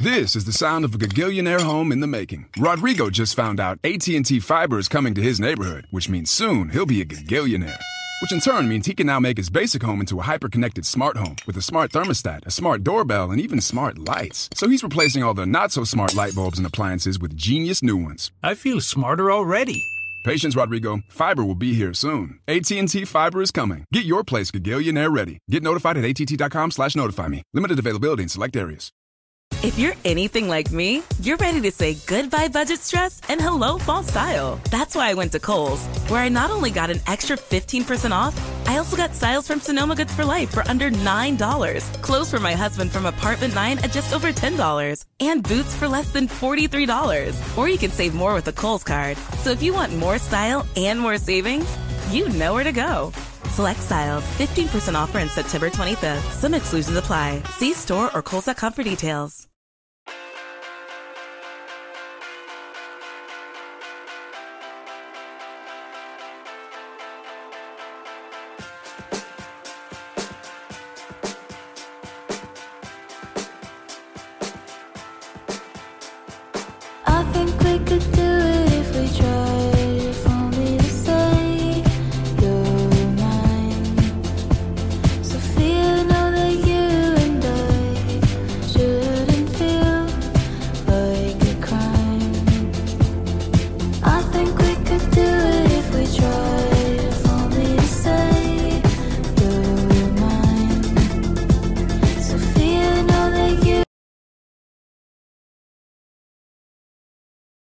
This is the sound of a gagillionaire home in the making. Rodrigo just found out AT&T Fiber is coming to his neighborhood, which means soon he'll be a gagillionaire. Which in turn means he can now make his basic home into a hyper-connected smart home with a smart thermostat, a smart doorbell, and even smart lights. So he's replacing all the not-so-smart light bulbs and appliances with genius new ones. I feel smarter already. Patience, Rodrigo. Fiber will be here soon. AT&T Fiber is coming. Get your place gagillionaire ready. Get notified at att.com slash notify me. Limited availability in select areas. If you're anything like me, you're ready to say goodbye budget stress and hello fall style. That's why I went to Kohl's, where I not only got an extra 15% off, I also got styles from Sonoma Goods for Life for under $9, clothes for my husband from Apartment 9 at just over $10, and boots for less than $43. Or you can save more with a Kohl's card. So if you want more style and more savings, you know where to go. Select styles, 15% offer in September 25th. Some exclusions apply. See store or Kohl's.com for details. I could do it